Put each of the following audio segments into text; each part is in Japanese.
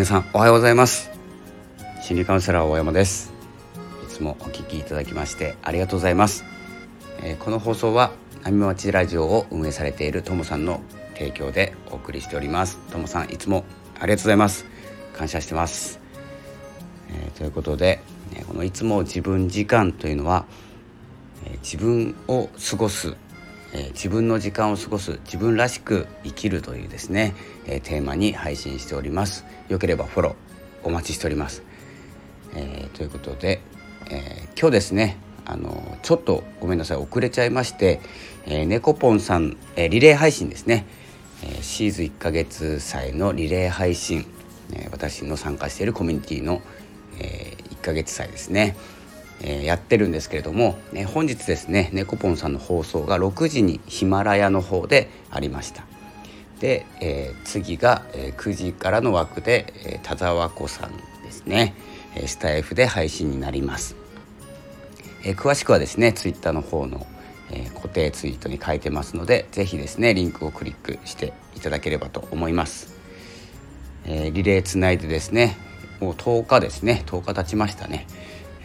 皆さんおはようございます。心理カウンセラー大山です。いつもお聞きいただきましてありがとうございます、えー、この放送は波町ラジオを運営されているともさんの提供でお送りしております。ともさんいつもありがとうございます。感謝してます、えー、ということでこのいつも自分時間というのはえ自分を過ごすえー、自分の時間を過ごす自分らしく生きるというですね、えー、テーマに配信しております。よければフォローお待ちしております、えー、ということで、え今日ですねあのちょっとごめんなさい遅れちゃいまして、えー、猫ポンさん、えリレー配信ですね、えシーズ1ヶ月祭のリレー配信、え私の参加しているコミュニティの、え1ヶ月祭ですね。えー、やってるんですけれども、ね、本日ですね猫ポンさんの放送が6時にヒマラヤの方でありました。で、えー、次が、え、9時からの枠で、えー、田沢子さんですね、え、スタイフで配信になります、えー、詳しくはですねツイッターの方の、えー、固定ツイートに書いてますので是非ですねリンクをクリックしていただければと思います、えー、リレーつないでですねもう10日ですね10日経ちましたね。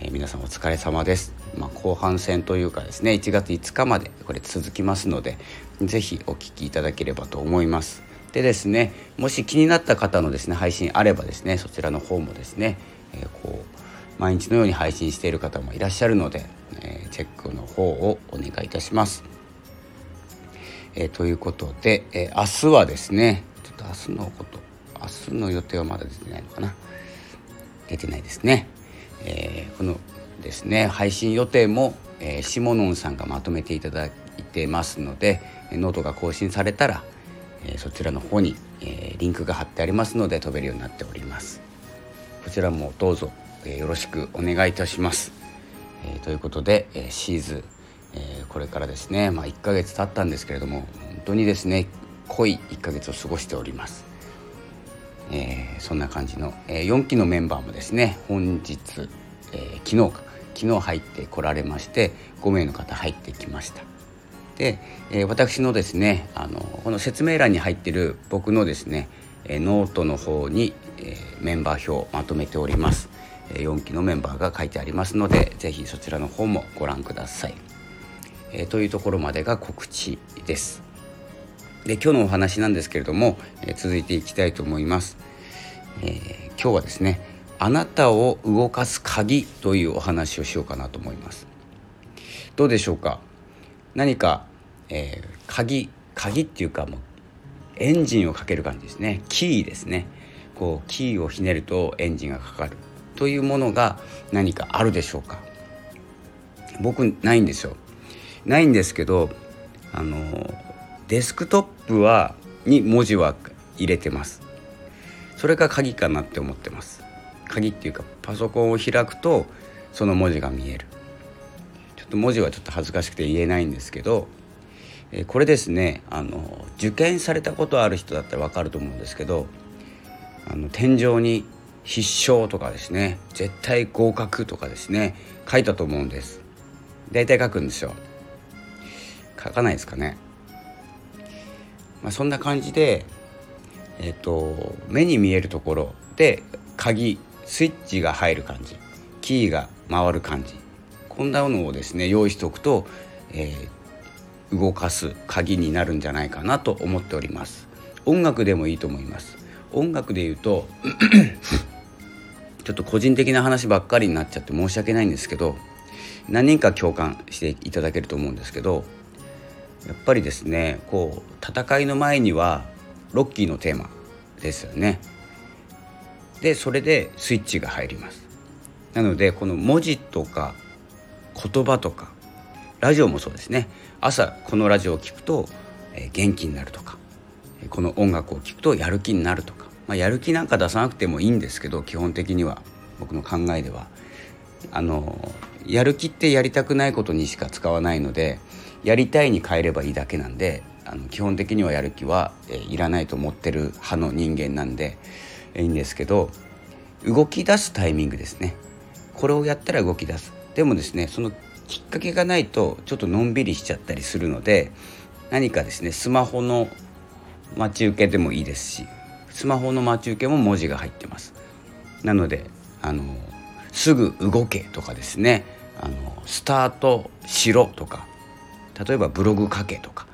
えー、皆さんお疲れ様です、まあ、後半戦というかですね1月5日までこれ続きますので是非お聴きいただければと思いますでですねもし気になった方のですね配信あればですねそちらの方もですね、えー、こう毎日のように配信している方もいらっしゃるので、えー、チェックの方をお願いいたします。えー、ということで、えー、明日はですねちょっと明日のこと明日の予定はまだ出てないのかな？出てないですね。えー、このですね配信予定も、えー、シモノンさんがまとめていただいてますのでノートが更新されたら、えー、そちらの方に、えリンクが貼ってありますので飛べるようになっております。こちらもどうぞ、えよろしくお願いいたします、えということで、えシーズえこれからですね、まあ、1ヶ月経ったんですけれども本当にですね濃い1ヶ月を過ごしております。えー、そんな感じの、えー、4期のメンバーもですね本日、えー、昨日か昨日入ってこられまして5名の方入ってきました。で、え、私のですねあのこの説明欄に入ってる僕のですね、え、ノートの方に、え、メンバー表をまとめております。え4期のメンバーが書いてありますので是非そちらの方もご覧ください、え、というところまでが告知です。で今日のお話なんですけれども、え、続いていきたいと思います、えー、今日はですねあなたを動かす鍵というお話をしようかなと思います。どうでしょうか？何か、えー、鍵鍵っていうかもうエンジンをかける感じですね。キーですね。こうキーをひねるとエンジンがかかる。というものが何かあるでしょうか？僕ないんですよ。ないんですけどあのデスクトップはに文字は入れてます。それが鍵かなって思ってます。鍵っていうかパソコンを開くとその文字が見える。ちょっと文字はちょっと恥ずかしくて言えないんですけどえこれですねあの受験されたことある人だったら分かると思うんですけどあの天井に必勝とかですね絶対合格とかですね書いたと思うんです。大体書くんですよ。書かないですかね。まあ、そんな感じで、えーと、目に見えるところで鍵スイッチが入る感じ。キーが回る感じ。こんなのをですね用意しておくと、えー、動かす鍵になるんじゃないかなと思っております。音楽でもいいと思います。音楽で言うと ちょっと個人的な話ばっかりになっちゃって申し訳ないんですけど何人か共感していただけると思うんですけどやっぱりですねこう戦いの前にはロッキーのテーマですよね。でそれでスイッチが入ります。なのでこの文字とか言葉とかラジオもそうですね朝このラジオを聴くと、元気になるとかこの音楽を聴くとやる気になるとか、まあ、やる気なんか出さなくてもいいんですけど基本的には僕の考えではあのやる気ってやりたくないことにしか使わないのでやりたいに変えればいいだけなんであの基本的にはやる気は、えいらないと思ってる派の人間なんで、えいいんですけど動き出すタイミングですね。これをやったら動き出す。でもですねそのきっかけがないとちょっとのんびりしちゃったりするので何かですねスマホの待ち受けでもいいですしスマホの待ち受けも文字が入ってます。なのであのすぐ動けとかですねあのスタートしろとか例えばブログ書けとか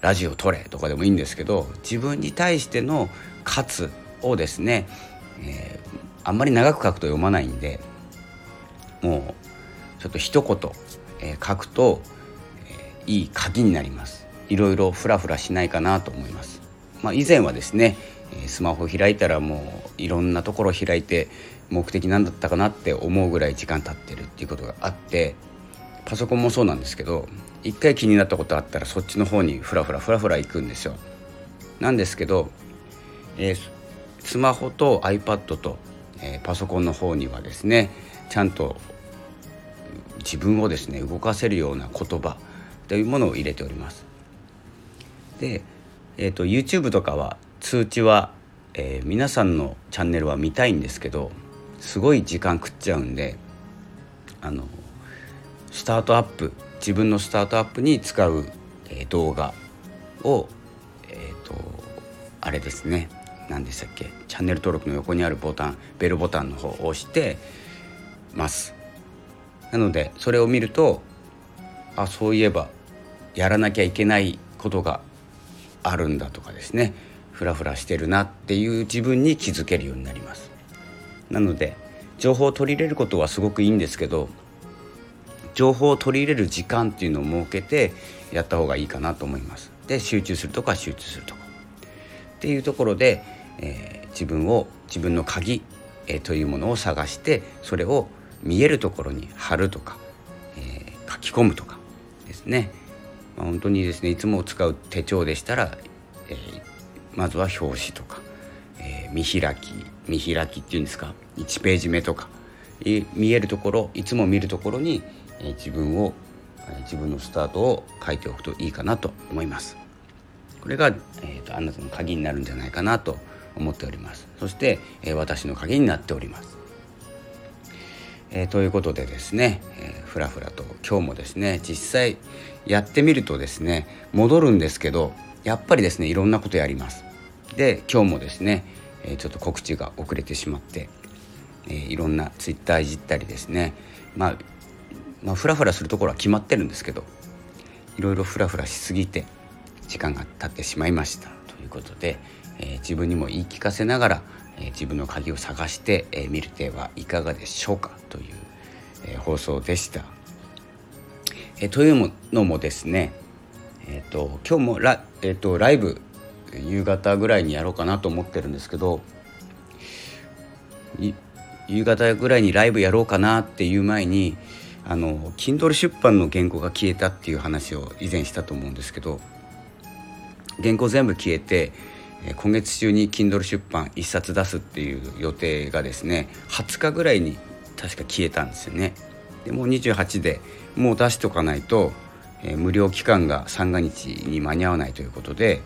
ラジオ撮れとかでもいいんですけど自分に対しての「勝つ」をですね、えー、あんまり長く書くと読まないんでもうちょっと一言、えー、書くと、えー、いい鍵になります。いろいろフラフラしないかなと思います、まあ、以前はですねスマホ開いたらもういろんなところ開いて目的何だったかなって思うぐらい時間経ってるっていうことがあってパソコンもそうなんですけど一回気になったことあったらそっちの方にフラフラフラフラ行くんですよ。なんですけど、えー、スマホと iPad と、えー、パソコンの方にはですねちゃんと自分をですね動かせるような言葉というものを入れております。で、えーと、YouTube とかは通知は、えー、皆さんのチャンネルは見たいんですけどすごい時間食っちゃうんであのスタートアップ自分のスタートアップに使う、えー、動画をえっ、ー、とあれですね何でしたっけチャンネル登録の横にあるボタンベルボタンの方を押してます。なのでそれを見るとあそういえばやらなきゃいけないことがあるんだとかですねフラフラしてるなっていう自分に気づけるようになります。なので情報を取り入れることはすごくいいんですけど情報を取り入れる時間っていうのを設けてやった方がいいかなと思います。で集中するとか集中するとかっていうところで、えー、自分を自分の鍵、えー、というものを探してそれを見えるところに貼るとか、えー、書き込むとかですね、まあ、本当にですねいつも使う手帳でしたら、えまずは表紙とか、見開き見開きっていうんですか？1ページ目とか。見えるところいつも見るところに自分を自分のスタートを書いておくといいかなと思います。これが、えーと、あなたの鍵になるんじゃないかなと思っております。そして、えー、私の鍵になっております、えー、ということでですね、えー、ふらふらと今日もですね実際やってみるとですね戻るんですけどやっぱりですねいろんなことやります。で今日もですね、えちょっと告知が遅れてしまって、えいろんなツイッターいじったりですね。まあまあ、フラフラするところは決まってるんですけどいろいろフラフラしすぎて時間が経ってしまいました。ということで、え、自分にも言い聞かせながら、え、自分の鍵を探してみ、えー、見る手はいかがでしょうか？という、え、放送でした。え、というのもですね、えーと、今日もラ,、えーとライブ夕方ぐらいにやろうかなと思ってるんですけど夕方ぐらいにライブやろうかなっていう前にあの Kindle 出版の原稿が消えたっていう話を以前したと思うんですけど原稿全部消えて今月中に Kindle 出版1冊出すっていう予定がですね20日ぐらいに確か消えたんですよね。でもう28でもう出しておかないと、えー、無料期間が三が日に間に合わないということで、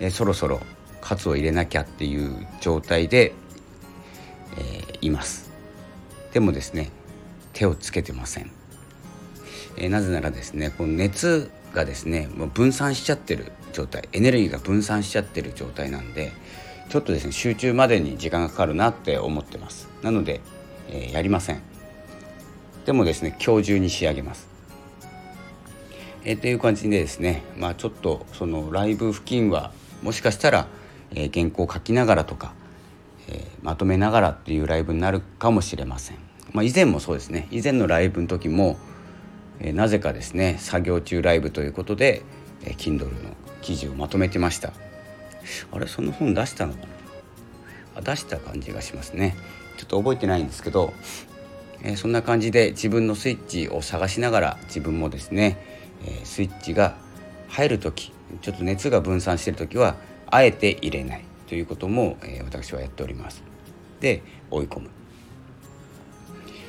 え、そろそろ活を入れなきゃっていう状態で、え、います。でもですね手をつけてません、え、なぜならですねこの熱がですねもう分散しちゃってる状態エネルギーが分散しちゃってる状態なんでちょっとですね集中までに時間がかかるなって思ってます。なので、えー、やりません。でもですね今日中に仕上げます。えー、という感じでですねまあちょっとそのライブ付近はもしかしたら、えー、原稿を書きながらとか、えー、まとめながらっていうライブになるかもしれません。まあ、以前もそうですね。以前のライブの時も、えー、なぜかですね作業中ライブということで、えー、Kindle の記事をまとめてました。あれその本出したのかな？あ出した感じがしますね。ちょっと覚えてないんですけど、えー、そんな感じで自分のスイッチを探しながら自分もですね、えー、スイッチが入る時ちょっと熱が分散している時はあえて入れないということも、えー、私はやっております。で追い込む。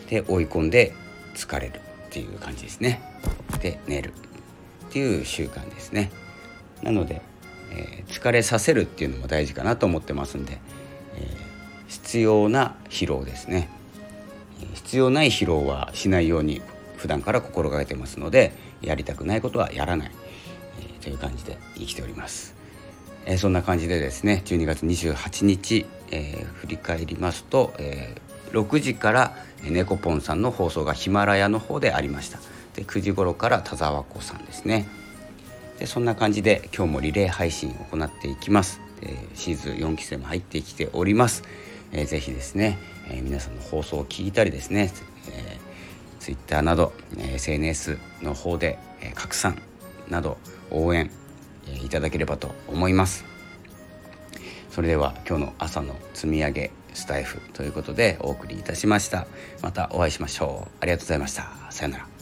で追い込んで疲れるっていう感じですね。で寝るっていう習慣ですね。なので、えー、疲れさせるっていうのも大事かなと思ってますんで、えー、必要な疲労ですね。必要ない疲労はしないように普段から心がけてますのでやりたくないことはやらない、という感じで生きております。えー、そんな感じでですね12月28日、えー、振り返りますと、えー、6時から猫ポンさんの放送がヒマラヤの方でありました。で9時頃から田沢子さんですね。でそんな感じで今日もリレー配信を行っていきます、えー、シーズン4期生も入ってきております、えー、ぜひですね、えー、皆さんの放送を聞いたりですね、えー、Twitter など、えー、SNS の方で、えー、拡散など応援、いただければと思います。それでは今日の朝の積み上げスタイフということでお送りいたしました。またお会いしましょう。ありがとうございました。さようなら。